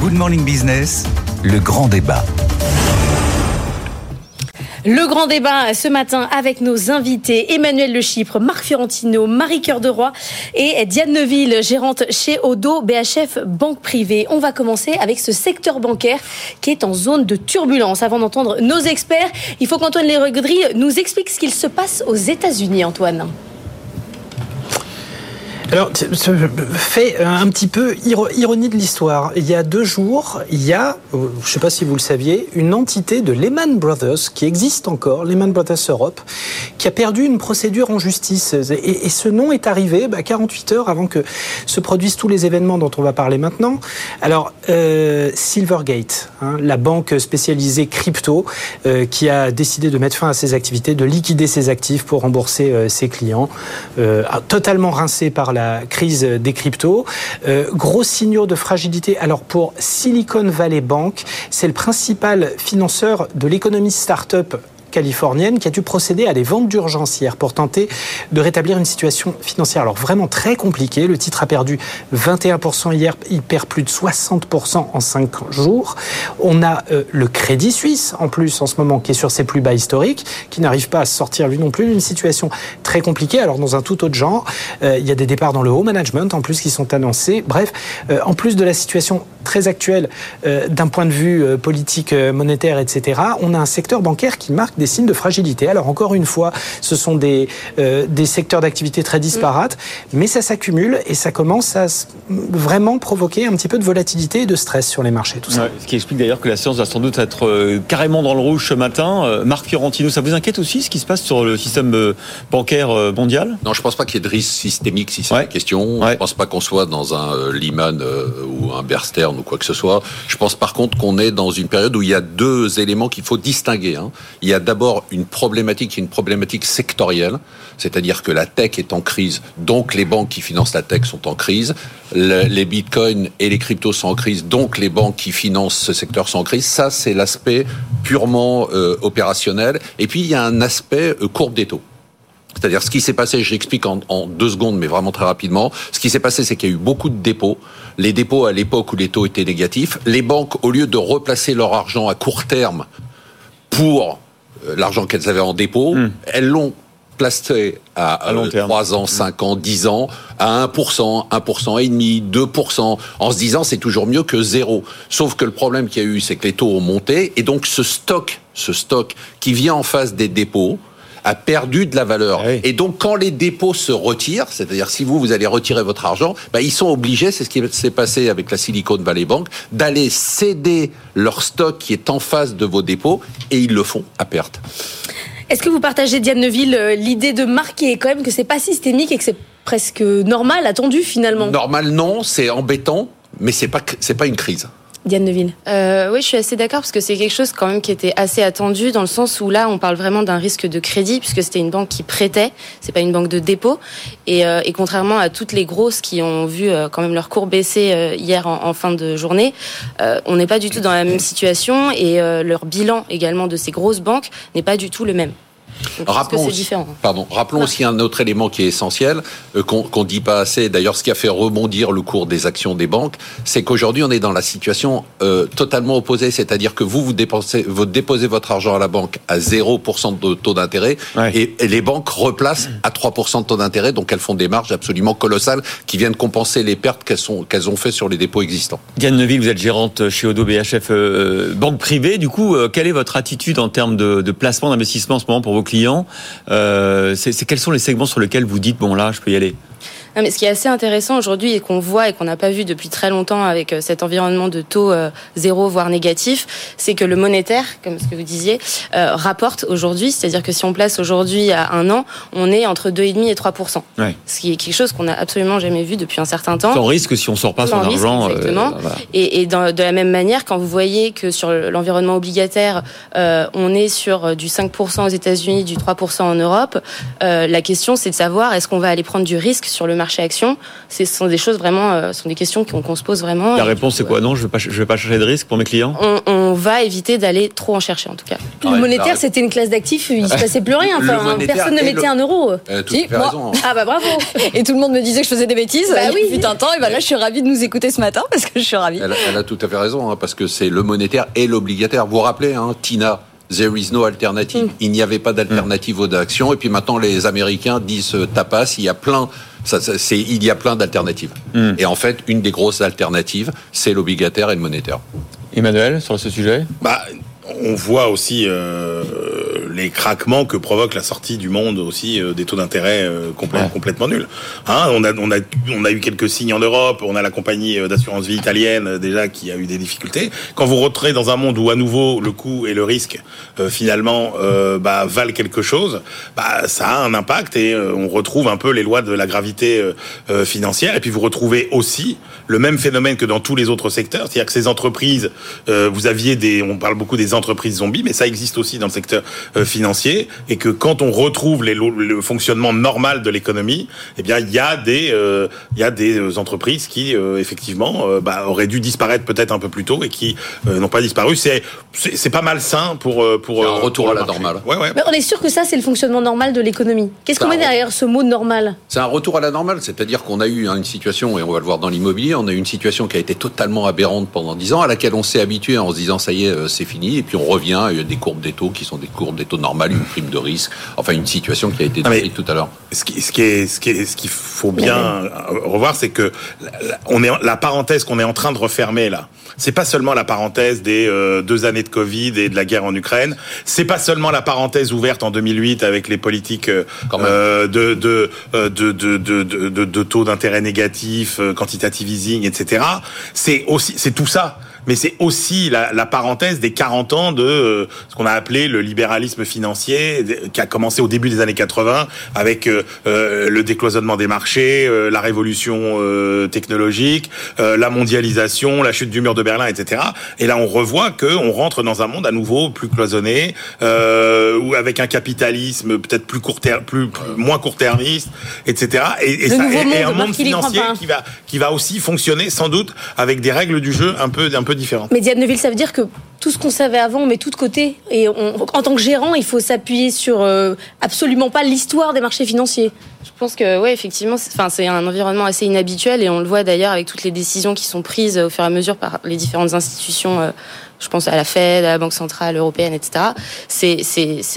Good Morning Business, le grand débat. Le grand débat ce matin avec nos invités Emmanuel Le Chypre, Marc Fiorentino, Marie Cœur de Roi et Diane Neuville, gérante chez Odo BHF Banque Privée. On va commencer avec ce secteur bancaire qui est en zone de turbulence. Avant d'entendre nos experts, il faut qu'Antoine Léregdry nous explique ce qu'il se passe aux États-Unis, Antoine. Alors, fait euh, un petit peu ironie de l'histoire. Il y a deux jours, il y a, euh, je ne sais pas si vous le saviez, une entité de Lehman Brothers qui existe encore, Lehman Brothers Europe, qui a perdu une procédure en justice. Et, ce nom est arrivé 48 bah, heures avant que se produisent tous les événements dont on va parler maintenant. Alors, euh, Silvergate, hein, la banque spécialisée crypto, qui a décidé de mettre fin à ses activités, de liquider ses actifs pour rembourser ses clients, totalement rincé par la crise des cryptos. Euh, gros signaux de fragilité. Alors pour Silicon Valley Bank, c'est le principal financeur de l'économie start-up californienne qui a dû procéder à des ventes d'urgence hier pour tenter de rétablir une situation financière? Alors vraiment très compliquée. Le titre a perdu 21% hier, il perd plus de 60% en 5 jours. On a euh, le Crédit Suisse en plus en ce moment qui est sur ses plus bas historiques, qui n'arrive pas à sortir lui non plus d'une situation très compliquée. Alors dans un tout autre genre, euh, il y a des départs dans le haut management en plus qui sont annoncés. Bref, euh, en plus de la situation très actuelle d'un point de vue politique, monétaire, etc., on a un secteur bancaire qui marque des signes de fragilité. Alors encore une fois, ce sont des, euh, des secteurs d'activité très disparates, mais ça s'accumule et ça commence à vraiment provoquer un petit peu de volatilité et de stress sur les marchés. Tout ça. ce qui explique d'ailleurs que la séance va sans doute être euh, carrément dans le rouge ce matin. Euh, Marc Fiorentino, ça vous inquiète aussi ce qui se passe sur le système bancaire mondial? Non, je ne pense pas qu'il y ait de risque systémique si c'est la question. Je ne pense pas qu'on soit dans un Lehman ou un Bear Stearns ou quoi que ce soit. Je pense par contre qu'on est dans une période où il y a deux éléments qu'il faut distinguer. Hein. Il y a d'abord une problématique qui est une problématique sectorielle, c'est-à-dire que la tech est en crise, donc les banques qui financent la tech sont en crise, les bitcoins et les cryptos sont en crise, donc les banques qui financent ce secteur sont en crise. Ça, c'est l'aspect purement euh, opérationnel. Et puis, il y a un aspect euh, courbe des taux. C'est-à-dire ce qui s'est passé, je l'explique en, en, deux secondes, mais vraiment très rapidement. Ce qui s'est passé, c'est qu'il y a eu beaucoup de dépôts. Les dépôts à l'époque où les taux étaient négatifs, les banques, au lieu de replacer leur argent à court terme pour l'argent qu'elles avaient en dépôt, hmm. elles l'ont placé à, 3 euh, ans, 5 ans, 10 ans, à 1%, 1% et demi, 2%, en se disant c'est toujours mieux que zéro. Sauf que le problème qu'il y a eu, c'est que les taux ont monté, et donc ce stock, ce stock qui vient en face des dépôts, a perdu de la valeur. Ah et donc, quand les dépôts se retirent, c'est-à-dire si vous, vous allez retirer votre argent, bah, ils sont obligés, c'est ce qui s'est passé avec la Silicon Valley Bank, d'aller céder leur stock qui est en face de vos dépôts, et ils le font à perte. Est-ce que vous partagez, Diane Neuville, euh, l'idée de marquer quand même que c'est pas systémique et que c'est presque normal, attendu finalement? Normal, non, c'est embêtant, mais c'est pas, c'est pas une crise. Diane Neville. Euh, oui, je suis assez d'accord parce que c'est quelque chose quand même qui était assez attendu dans le sens où là, on parle vraiment d'un risque de crédit puisque c'était une banque qui prêtait, c'est pas une banque de dépôt. Et, euh, contrairement à toutes les grosses qui ont vu euh, quand même leur cours baisser hier en, fin de journée, on n'est pas du tout dans la même situation et leur bilan également de ces grosses banques n'est pas du tout le même. Rappelons, aussi, pardon, rappelons aussi un autre élément qui est essentiel, euh, qu'on ne dit pas assez, d'ailleurs ce qui a fait rebondir le cours des actions des banques, c'est qu'aujourd'hui on est dans la situation euh, totalement opposée, c'est-à-dire que vous, vous, dépensez, vous déposez votre argent à la banque à 0% de taux d'intérêt et, les banques replacent à 3% de taux d'intérêt, donc elles font des marges absolument colossales qui viennent compenser les pertes qu'elles ont fait sur les dépôts existants. Diane Neuville, vous êtes gérante chez Odo BHF euh, Banque Privée, du coup, quelle est votre attitude en termes de, de placement d'investissement en ce moment pour vos Euh, c'est quels sont les segments sur lesquels vous dites bon là, je peux y aller? Mais ce qui est assez intéressant aujourd'hui et qu'on voit et qu'on n'a pas vu depuis très longtemps avec euh, cet environnement de taux euh, zéro voire négatif, c'est que le monétaire, comme ce que vous disiez, euh, rapporte aujourd'hui. C'est-à-dire que si on place aujourd'hui à un an, on est entre 2,5 et 3 Ce qui est quelque chose qu'on n'a absolument jamais vu depuis un certain temps. Sans risque si on sort pas son argent. Exactement. Et, et dans, de la même manière, quand vous voyez que sur l'environnement obligataire, on est sur du 5% aux États-Unis, du 3% en Europe, la question c'est de savoir est-ce qu'on va aller prendre du risque sur le marché action Ce sont des choses vraiment, euh, ce sont des questions qu'on se pose vraiment. La réponse c'est quoi Non, je ne vais, pas, je vais pas chercher de risque pour mes clients on, va éviter d'aller trop en chercher en tout cas. Le monétaire, c'était une classe d'actifs, il se passait plus rien. Enfin, personne ne mettait un euro. si, moi. Ah bah bravo. et tout le monde me disait que je faisais des bêtises. Bah oui. Fut un temps. Et bah là, je suis ravie de nous écouter ce matin parce que je suis ravie. Elle, a tout à fait raison, hein, parce que c'est le monétaire et l'obligataire. Vous vous rappelez, hein, Tina There is no alternative. Mm. Il n'y avait pas d'alternative aux actions. Et puis maintenant, les Américains disent euh, tapas. Il y a plein, ça, c'est, il y a plein d'alternatives. Mm. Et en fait, une des grosses alternatives, c'est l'obligataire et le monétaire. Emmanuel, sur ce sujet? Bah, on voit aussi euh, les craquements que provoque la sortie du monde aussi euh, des taux d'intérêt euh, complètement nuls. Hein, on, a, on, a, on a eu quelques signes en Europe, on a la compagnie d'assurance vie italienne déjà qui a eu des difficultés. Quand vous rentrez dans un monde où à nouveau le coût et le risque finalement bah, valent quelque chose, bah, ça a un impact et on retrouve un peu les lois de la gravité financière. Et puis vous retrouvez aussi le même phénomène que dans tous les autres secteurs, c'est-à-dire que ces entreprises, vous aviez des, on parle beaucoup des entreprises zombies, mais ça existe aussi dans le secteur euh, financier, et que quand on retrouve les, le fonctionnement normal de l'économie, eh bien, il y a des, euh, il y a des euh, entreprises qui, effectivement, bah, auraient dû disparaître peut-être un peu plus tôt et qui n'ont pas disparu. C'est, c'est pas malsain pour, pour un retour à la normale. Ouais, ouais. Mais on est sûr que ça, c'est le fonctionnement normal de l'économie. Qu'est-ce qu'on met derrière ce mot normal? C'est un retour à la normale, c'est-à-dire qu'on a eu une situation, et on va le voir dans l'immobilier, on a eu une situation qui a été totalement aberrante pendant dix ans, à laquelle on s'est habitué en se disant ça y est, c'est fini, et puis on revient, il y a des courbes des taux qui sont des courbes des taux normales, une prime de risque, enfin une situation qui a été décrite tout à l'heure. Ce qui, ce qui est, ce qui est, ce qu'il faut bien revoir, c'est que on est la parenthèse qu'on est en train de refermer là. C'est pas seulement la parenthèse des euh, deux années de Covid et de la guerre en Ukraine. C'est pas seulement la parenthèse ouverte en 2008 avec les politiques euh, euh de, de, de, de, de, de, de taux d'intérêt négatifs, quantitative easing, etc. C'est aussi, c'est tout ça mais c'est aussi la, la, parenthèse des 40 ans de euh, ce qu'on a appelé le libéralisme financier, qui a commencé au début des années 80 avec euh, euh, le décloisonnement des marchés, la révolution technologique, la mondialisation, la chute du mur de Berlin, etc. Et là, on revoit que on rentre dans un monde à nouveau plus cloisonné, ou avec un capitalisme peut-être plus court plus, moins court-termiste, etc. Et, et, ça, et, un monde financier qui va qui va aussi fonctionner sans doute avec des règles du jeu un peu un peu différentes. Mais Diane Neville, ça veut dire que tout ce qu'on savait avant, on met tout de côté. Et en tant que gérant, il faut s'appuyer sur euh, absolument pas l'histoire des marchés financiers. Je pense que oui, effectivement, c'est un environnement assez inhabituel et on le voit d'ailleurs avec toutes les décisions qui sont prises au fur et à mesure par les différentes institutions. Euh, je pense à la Fed, à la Banque centrale européenne, etc. C'est,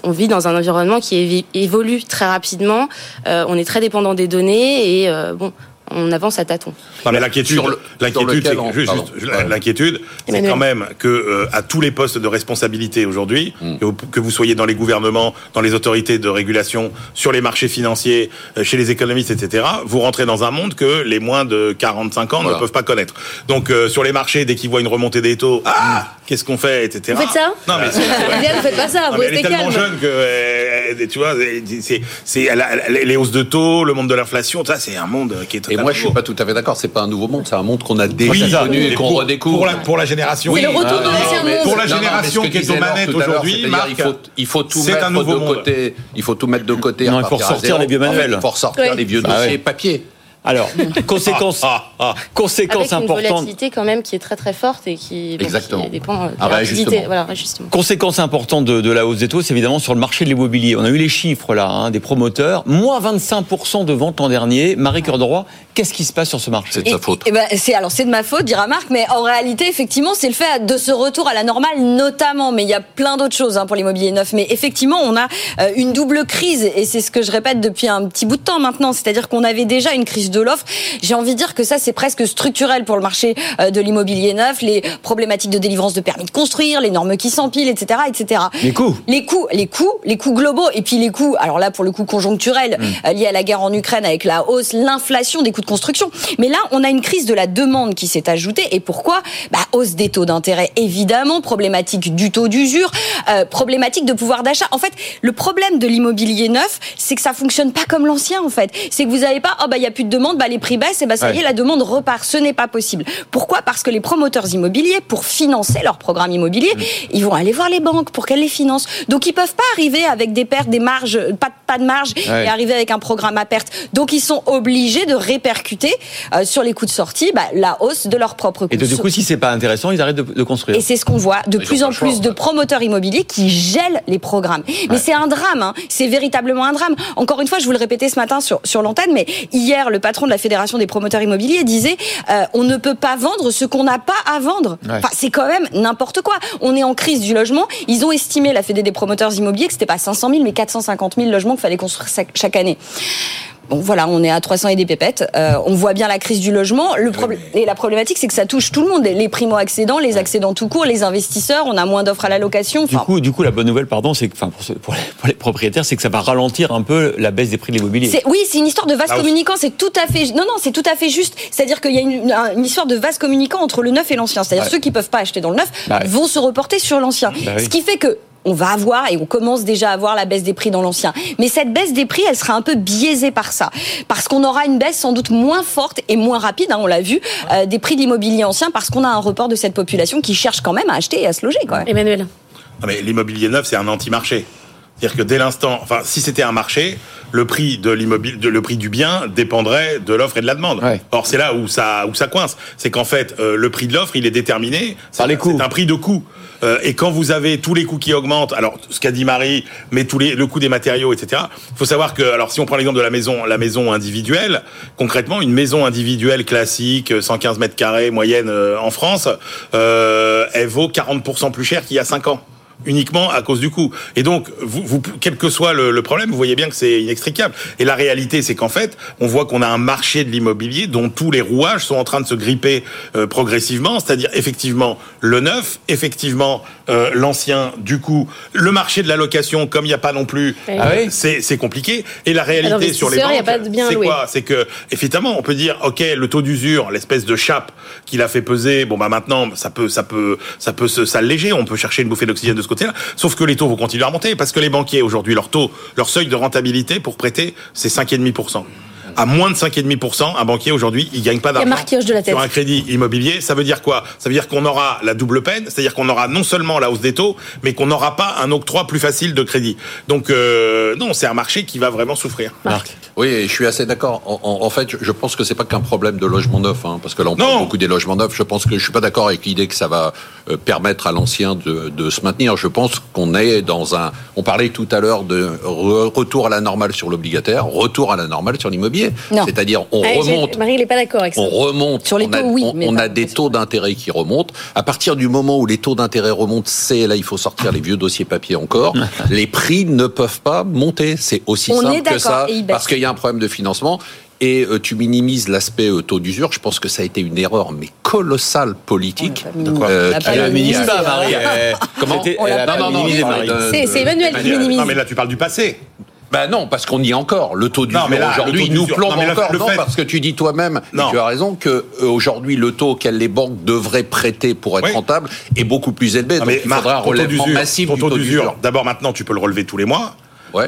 on vit dans un environnement qui évolue très rapidement. Euh, on est très dépendant des données et bon, on avance à tâtons. mais l'inquiétude, l'inquiétude, c'est l'inquiétude, c'est quand même que euh, à tous les postes de responsabilité aujourd'hui, hmm. que, vous soyez dans les gouvernements, dans les autorités de régulation, sur les marchés financiers, euh, chez les économistes, etc., vous rentrez dans un monde que les moins de 45 ans ne peuvent pas connaître. Donc euh, sur les marchés, dès qu'ils voient une remontée des taux, ah, qu'est-ce qu'on fait, etc. Vous faites ça Non mais vous faites pas ça. vous elle est tellement jeune que tu vois, c'est les hausses de taux, le monde de l'inflation, ça c'est un monde qui est et moi, je suis pas tout à fait d'accord. C'est pas un nouveau monde. C'est un monde qu'on a déjà connu et qu'on redécouvre. Pour la, pour la génération. C'est le retour de l'ancien monde. Pour la génération qui est aux manettes aujourd'hui, il faut, il faut tout mettre de côté. Il faut tout mettre de côté. Non, il faut ressortir les vieux manuels. Il faut ressortir les vieux bah dossiers papier. Alors, conséquence, ah, ah, ah. conséquence Avec importante. Une volatilité quand même qui est très très forte et qui, Exactement. dépend de la rapidité. Voilà, justement. Conséquence importante de, de, la hausse des taux, c'est évidemment sur le marché de l'immobilier. On a eu les chiffres là, hein, des promoteurs, moins 25% de ventes l'an dernier. Marie Cœur de Roi, qu'est-ce qui se passe sur ce marché? C'est de sa faute. Et, ben, c'est alors c'est de ma faute, dira Marc, mais en réalité, effectivement, c'est le fait de ce retour à la normale, notamment. Mais il y a plein d'autres choses hein, pour l'immobilier neuf. Mais effectivement, on a euh, une double crise, et c'est ce que je répète depuis un petit bout de temps maintenant. C'est-à-dire qu'on avait déjà une crise de l'offre j'ai envie de dire que ça, c'est presque structurel pour le marché euh, de l'immobilier neuf, les problématiques de délivrance de permis de construire, les normes qui s'empilent, etc., etc. Les coûts. Les coûts, les coûts, les coûts globaux, et puis les coûts, alors là, pour le coup conjoncturel, mm. euh, lié à la guerre en Ukraine avec la hausse, l'inflation des coûts de construction. Mais là, on a une crise de la demande qui s'est ajoutée. Et pourquoi? Bah, Hausse des taux d'intérêt, évidemment, problématique du taux d'usure, euh, problématique de pouvoir d'achat. En fait, le problème de l'immobilier neuf, c'est que ça fonctionne pas comme l'ancien, en fait. C'est que vous n'avez pas, oh bah il y a plus de demande demande, bah, les prix baissent, et bah, ça y est, la demande repart. Ce n'est pas possible. Pourquoi? Parce que les promoteurs immobiliers, pour financer leur programme immobilier, mm. ils vont aller voir les banques pour qu'elles les financent. Donc, ils peuvent pas arriver avec des pertes, des marges, pas, pas de marge, et arriver avec un programme à perte. Donc, ils sont obligés de répercuter euh, sur les coûts de sortie bah, la hausse de leur propre coûts. Et du coup, si c'est pas intéressant, ils arrêtent de, construire. Et c'est ce qu'on voit de plus en plus de promoteurs immobiliers qui gèlent les programmes. Mais c'est un drame, hein. c'est véritablement un drame. Encore une fois, je vous le répétais ce matin sur, sur l'antenne, mais hier, le patron de la Fédération des promoteurs immobiliers disait euh, on ne peut pas vendre ce qu'on n'a pas à vendre. Enfin, c'est quand même n'importe quoi. On est en crise du logement. Ils ont estimé, la Fédé des promoteurs immobiliers, que c'était pas 500 000, mais 450 000 logements qu'il fallait construire chaque année. Bon, voilà, on est à 300 et des pépettes. Euh, on voit bien la crise du logement. Le problème et la problématique, c'est que ça touche tout le monde. Les primo-accédants, les accédants tout court, les investisseurs. On a moins d'offres à la location. Du coup, du coup, la bonne nouvelle, pardon, c'est que, enfin, pour, les, propriétaires, c'est que ça va ralentir un peu la baisse des prix de l'immobilier. Oui, c'est une histoire de vase communicant. C'est tout à fait. Non, non, c'est tout à fait juste. C'est-à-dire qu'il y a une, histoire de vase communicant entre le neuf et l'ancien. C'est-à-dire ceux qui peuvent pas acheter dans le neuf bah vont se reporter sur l'ancien. Bah Ce qui fait que on va avoir et on commence déjà à voir la baisse des prix dans l'ancien. Mais cette baisse des prix, elle sera un peu biaisée par ça, parce qu'on aura une baisse sans doute moins forte et moins rapide, hein, on l'a vu, euh, des prix de l'immobilier ancien, parce qu'on a un report de cette population qui cherche quand même à acheter et à se loger. Quoi. Emmanuel. mais l'immobilier neuf, c'est un anti-marché. C'est-à-dire que dès l'instant, enfin, si c'était un marché, le prix de l'immobilier, le prix du bien dépendrait de l'offre et de la demande. Or, c'est là où ça, où ça coince. C'est qu'en fait, euh, le prix de l'offre, il est déterminé par les coûts. C'est un prix de coût. Euh, et quand vous avez tous les coûts qui augmentent, alors ce qu'a dit Marie, mais tous les le coût des matériaux, etc. Il faut savoir que, alors si on prend l'exemple de la maison, la maison individuelle, concrètement, une maison individuelle classique, 115 mètres carrés moyenne euh, en France, euh, elle vaut 40% plus cher qu'il y a 5 ans uniquement à cause du coût. Et donc, vous, quel que soit le, problème, vous voyez bien que c'est inextricable. Et la réalité, c'est qu'en fait, on voit qu'on a un marché de l'immobilier dont tous les rouages sont en train de se gripper euh, progressivement, c'est-à-dire effectivement le neuf, effectivement euh, l'ancien, du coup, le marché de la location, comme il n'y a pas non plus, ah c'est compliqué. Et la réalité sur les banques, c'est quoi? C'est que, effectivement, on peut dire, ok, le taux d'usure, l'espèce de chape qu'il a fait peser, bon bah maintenant, ça peut, ça peut, ça peut s'alléger. On peut chercher une bouffée d'oxygène de ce côté-là. Sauf que les taux vont continuer à monter parce que les banquiers aujourd'hui, leur taux, leur seuil de rentabilité pour prêter, c'est 5,5% à moins de 5,5%, un banquier aujourd'hui, il gagne pas d'argent sur un crédit immobilier. Ça veut dire quoi? Ça veut dire qu'on aura la double peine, c'est-à-dire qu'on aura non seulement la hausse des taux, mais qu'on n'aura pas un octroi plus facile de crédit. Donc euh, non, c'est un marché qui va vraiment souffrir. Marc. Oui, je suis assez d'accord. En, fait, je pense que c'est pas qu'un problème de logement neuf, hein, parce que là on parle beaucoup des logements neufs. Je pense que je suis pas d'accord avec l'idée que ça va euh, permettre à l'ancien de, de, se maintenir. Je pense qu'on est dans un. On parlait tout à l'heure de retour à la normale sur l'obligataire, retour à la normale sur l'immobilier. C'est-à-dire, on remonte. Marie, n'est pas d'accord avec ça. On remonte. Sur les taux, on a, oui. On, a des taux d'intérêt qui remontent. À partir du moment où les taux d'intérêt remontent, c'est là, il faut sortir les vieux dossiers papier encore. les prix ne peuvent pas monter. C'est aussi simple que ça. Parce qu'il y a un problème de financement et euh, tu minimises l'aspect euh, taux d'usure. Je pense que ça a été une erreur, mais colossale politique. Euh, qui pas, Marie. Comment Non, non, non. C'est Emmanuel qui minimise. Non, mais là, tu parles du passé. Ben non, parce qu'on y est encore. Le taux d'usure aujourd'hui nous plombe encore. non, parce que tu dis toi-même, tu as raison, que euh, aujourd'hui le taux auquel les banques devraient prêter pour être rentable est beaucoup plus élevé. donc il faudra un relèvement massif du taux d'usure. D'abord maintenant, tu peux le relever tous les mois.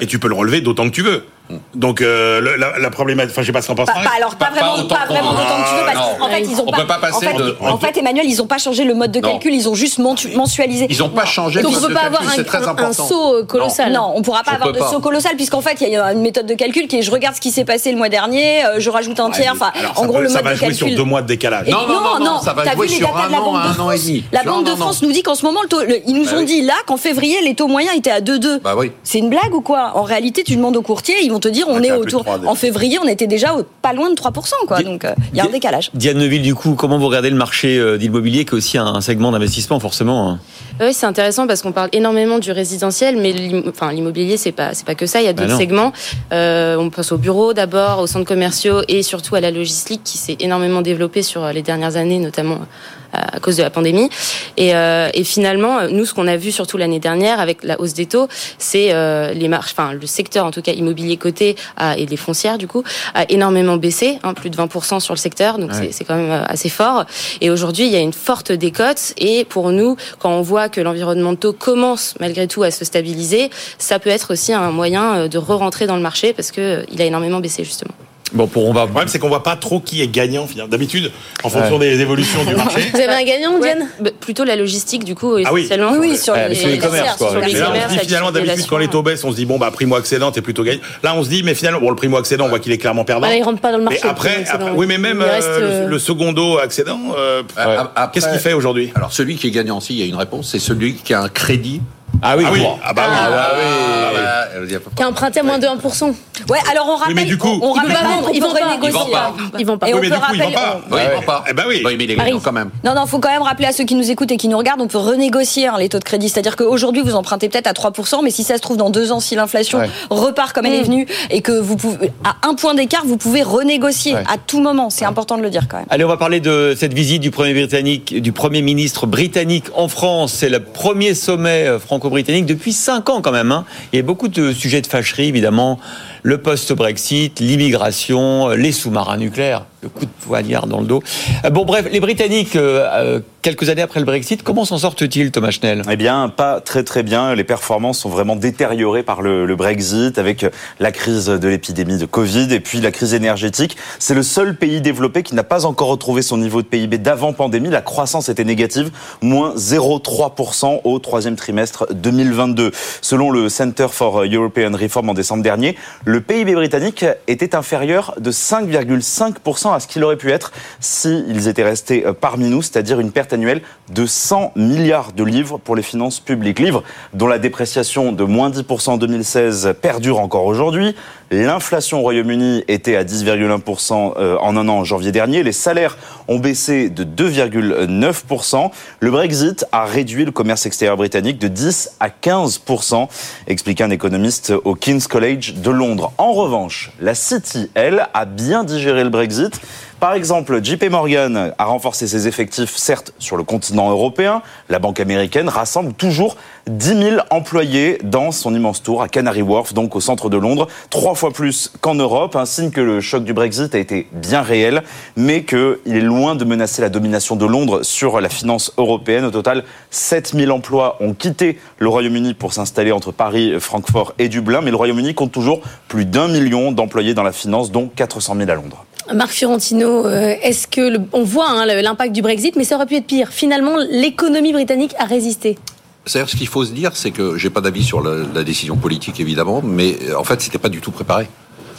Et tu peux le relever d'autant que tu veux. Donc euh, la, la, problématique, enfin je sais pas ce qu'on pense. Pas, alors pas, vraiment, pas, vraiment autant que tu veux parce qu'en fait ils ont pas, pas en, fait, de, en fait, Emmanuel ils ont pas changé le mode de calcul, ils ont juste mensualisé. Ils ont pas changé. Donc on peut pas avoir un, saut euh, colossal. Non, on pourra pas avoir de saut colossal puisqu'en fait il y a une méthode de calcul qui est je regarde ce qui s'est passé le mois dernier, euh, je rajoute un tiers. Enfin en gros le mode de calcul. Ça va jouer sur deux mois de décalage. Non non non, ça va jouer sur un an, un an et demi. La Banque de France nous dit qu'en ce moment ils nous bah ont dit là qu'en février les taux moyens étaient à 2,2. Bah C'est une blague ou quoi En réalité tu demandes au courtier, ils vont te dire on est autour en février, on était déjà pas loin de 3%, quoi. Donc, euh, il y a un décalage. Diane Neville, du coup, comment vous regardez le marché euh, d'immobilier, qui est aussi un segment d'investissement, forcément hein Oui, c'est intéressant parce qu'on parle énormément du résidentiel, mais l'immobilier, c'est pas, c'est pas que ça. Il y a d'autres bah segments. Euh, on pense aux bureaux d'abord, aux centres commerciaux et surtout à la logistique qui s'est énormément développée sur les dernières années, notamment à cause de la pandémie. Et, euh, et finalement, nous, ce qu'on a vu surtout l'année dernière avec la hausse des taux, c'est euh, les marches, enfin le secteur en tout cas immobilier coté et les foncières du coup a énormément baissé, hein, plus de 20% sur le secteur, donc c'est quand même euh, assez fort. Et aujourd'hui, il y a une forte décote. Et pour nous, quand on voit que l'environnement de taux commence malgré tout à se stabiliser, ça peut être aussi un moyen de re-rentrer dans le marché parce que il a énormément baissé justement. Bon, pour on va. Le problème, c'est qu'on voit pas trop qui est gagnant. D'habitude, en fonction des évolutions du marché. Vous avez un gagnant, Diane bah, Plutôt la logistique, du coup, ah oui. Oui, sur, les, les, commerces. Sur les commerces. finalement, d'habitude, quand les taux baissent, on se dit bon, bah primo accédant, t'es plutôt gagnant. Là, on se dit, mais finalement, bon, le primo accédant, on voit qu'il est clairement perdant. il rentre pas dans le marché. Mais après, oui, mais même euh, le secondo accédant, euh, qu'est-ce qu'il fait aujourd'hui? Alors, celui qui est gagnant, aussi, il y a une réponse, c'est celui qui a un crédit ah oui, ah, oui. ah bah oui. Ah, oui. Ah bah, qui a emprunté à moins de 1%. Ouais, alors on rappelle. mais du coup, on, rappelle ils vont pas renégocier. Ils vont pas. Et on peut rappeler. Ils vont pas. Oui, ils vont pas. Eh ben oui. Oui, mais les quand même. Non, non, faut quand même rappeler à ceux qui nous écoutent et qui nous regardent, on peut renégocier hein, les taux de crédit. C'est-à-dire qu'aujourd'hui, vous empruntez peut-être à 3%, mais si ça se trouve dans deux ans, si l'inflation repart comme elle est mm. venue et que vous pouvez, à un point d'écart, vous pouvez renégocier à tout moment. C'est important de le dire quand même. Allez, on va parler de cette visite du premier britannique, du premier ministre britannique en France. C'est le premier sommet euh, franco-britannique depuis cinq ans quand même. Hein. Il y a beaucoup de sujets de fâcherie, évidemment. Le post-Brexit, l'immigration, les sous-marins nucléaires le coup de poignard dans le dos. Euh, bon, bref, les Britanniques, euh, euh, quelques années après le Brexit, comment s'en sortent-ils, Thomas Schnell? Eh bien, pas très très bien. Les performances sont vraiment détériorées par le, Brexit, avec la crise de l'épidémie de Covid et puis la crise énergétique. C'est le seul pays développé qui n'a pas encore retrouvé son niveau de PIB d'avant pandémie. La croissance était négative, moins 0,3% au troisième trimestre 2022. Selon le Center for European Reform en décembre dernier, PIB britannique était inférieur de 5,5% à ce qu'il aurait pu être s'ils étaient restés euh, parmi nous, c'est-à-dire une perte annuelle de 100 milliards de livres pour les finances publiques. Livres dont la dépréciation de moins 10% en 2016 perdure encore aujourd'hui. L'inflation au Royaume-Uni était à 10,1% euh, en un an en janvier dernier. Les salaires ont baissé de 2,9%. Le Brexit a réduit le commerce extérieur britannique de 10 à 15%, explique un économiste au King's College de Londres. En revanche, la City, elle, a bien digéré le Brexit par exemple, JP Morgan a renforcé ses effectifs, certes, sur le continent européen. La banque américaine rassemble toujours 10 000 employés dans son immense tour à Canary Wharf, donc au centre de Londres, trois fois plus qu'en Europe. Un signe que le choc du Brexit a été bien réel, mais qu'il est loin de menacer la domination de Londres sur la finance européenne. Au total, 7 000 emplois ont quitté le Royaume-Uni pour s'installer entre Paris, Francfort et Dublin, mais le Royaume-Uni compte toujours plus d'un million d'employés dans la finance, dont 400 000 à Londres. Marc Fiorentino, euh, est-ce que on voit hein, l'impact du Brexit, mais ça aurait pu être pire. Finalement, l'économie britannique a résisté. C'est-à-dire, ce qu'il faut se dire, c'est que j'ai pas d'avis sur la, la, décision politique, évidemment, mais euh, en fait, c'était pas du tout préparé.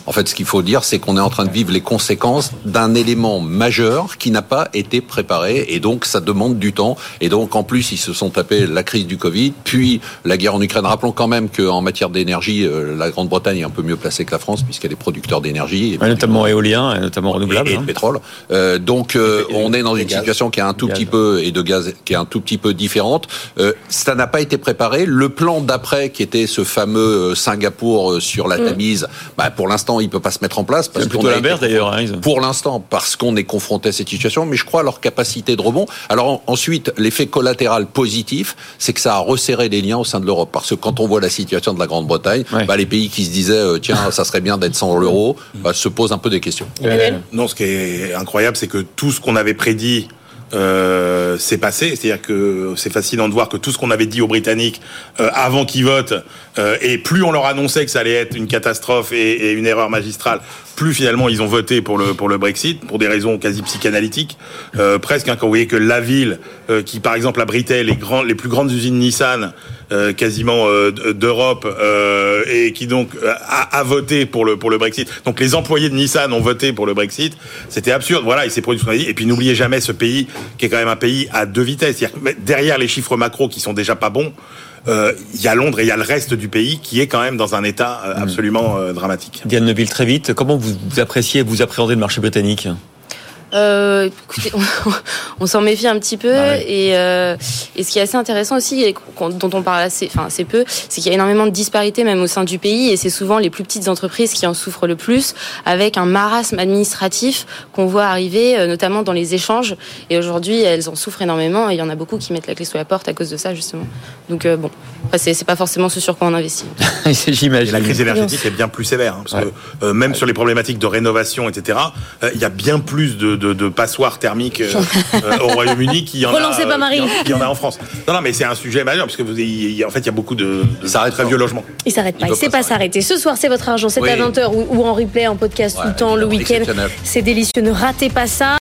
En fait, ce qu'il faut dire, c'est qu'on est en train de vivre les conséquences d'un élément majeur qui n'a pas été préparé, et donc ça demande du temps. Et donc, en plus, ils se sont tapés la crise du Covid, puis la guerre en Ukraine. Rappelons quand même qu'en matière d'énergie, euh, la Grande-Bretagne est un peu mieux placée que la France, puisqu'elle est producteur d'énergie, notamment éolien, et notamment renouvelable, et, de hein. pétrole. Euh, donc, euh, on est dans une situation qui est un tout petit peu et de gaz qui est un tout petit peu différente. Euh, ça n'a pas été préparé. Le plan d'après, qui était ce fameux Singapour sur la mm. Tamise, bah, pour l'instant il il peut pas se mettre en place. Parce plutôt l'inverse d'ailleurs. Hein, pour l'instant, parce qu'on est confronté à cette situation, mais je crois à leur capacité de rebond. Alors ensuite, l'effet collatéral positif, c'est que ça a resserré les liens au sein de l'Europe. Parce que quand on voit la situation de la Grande-Bretagne, bah, les pays qui se disaient euh, tiens, ça serait bien d'être sans l'euro, bah, se posent un peu des questions. Non, ce qui est incroyable, c'est que tout ce qu'on avait prédit euh, c'est passé. C'est-à-dire que c'est fascinant de voir que tout ce qu'on avait dit aux Britanniques euh, avant qu'ils votent, euh, et plus on leur annonçait que ça allait être une catastrophe et, et, une erreur magistrale, plus finalement ils ont voté pour le pour le Brexit pour des raisons quasi psychanalytiques, euh, presque. Hein, quand vous voyez que la ville euh, qui par exemple abritait les grands les plus grandes usines Nissan euh, quasiment d'Europe et qui donc a, a, voté pour le pour le Brexit. Donc les employés de Nissan ont voté pour le Brexit. C'était absurde. Voilà, il s'est produit ce qu'on a dit. Et puis n'oubliez jamais ce pays qui est quand même un pays à deux vitesses. Derrière les chiffres macro qui sont déjà pas bons, euh, il y a Londres et il y a le reste du pays qui est quand même dans un état euh, mm. absolument euh, dramatique. Diane Neville, très vite, comment vous appréciez, vous appréhendez le marché britannique? Euh, écoutez, on, s'en méfie un petit peu bah et, euh, et, ce qui est assez intéressant aussi, et dont on parle assez, enfin assez peu, c'est qu'il y a énormément de disparités même au sein du pays et c'est souvent les plus petites entreprises qui en souffrent le plus, avec un marasme administratif qu'on voit arriver, euh, notamment dans les échanges. Et aujourd'hui, elles en souffrent énormément et il y en a beaucoup qui mettent la clé sous la porte à cause de ça justement. Donc euh, bon, c'est pas forcément ce sur quoi on investit. J'imagine. La crise énergétique est bien plus sévère hein, parce que même sur les problématiques de rénovation, etc., il y a bien plus de de, de passoires thermiques euh, euh, au Royaume-Uni qui y en Relancez a, pas Marie. qui en- qui y en a en France. Non, non, mais c'est un sujet majeur parce que vous, y en fait, il y a beaucoup de, de Ça arrête très vieux logements. Il s'arrête pas, Il peut sait pas pas s'arrêter. Ce soir, c'est votre argent, c'est Oui. à 20h ou, ou en replay, en podcast tout le temps, le week-end. C'est délicieux, ne ratez pas ça.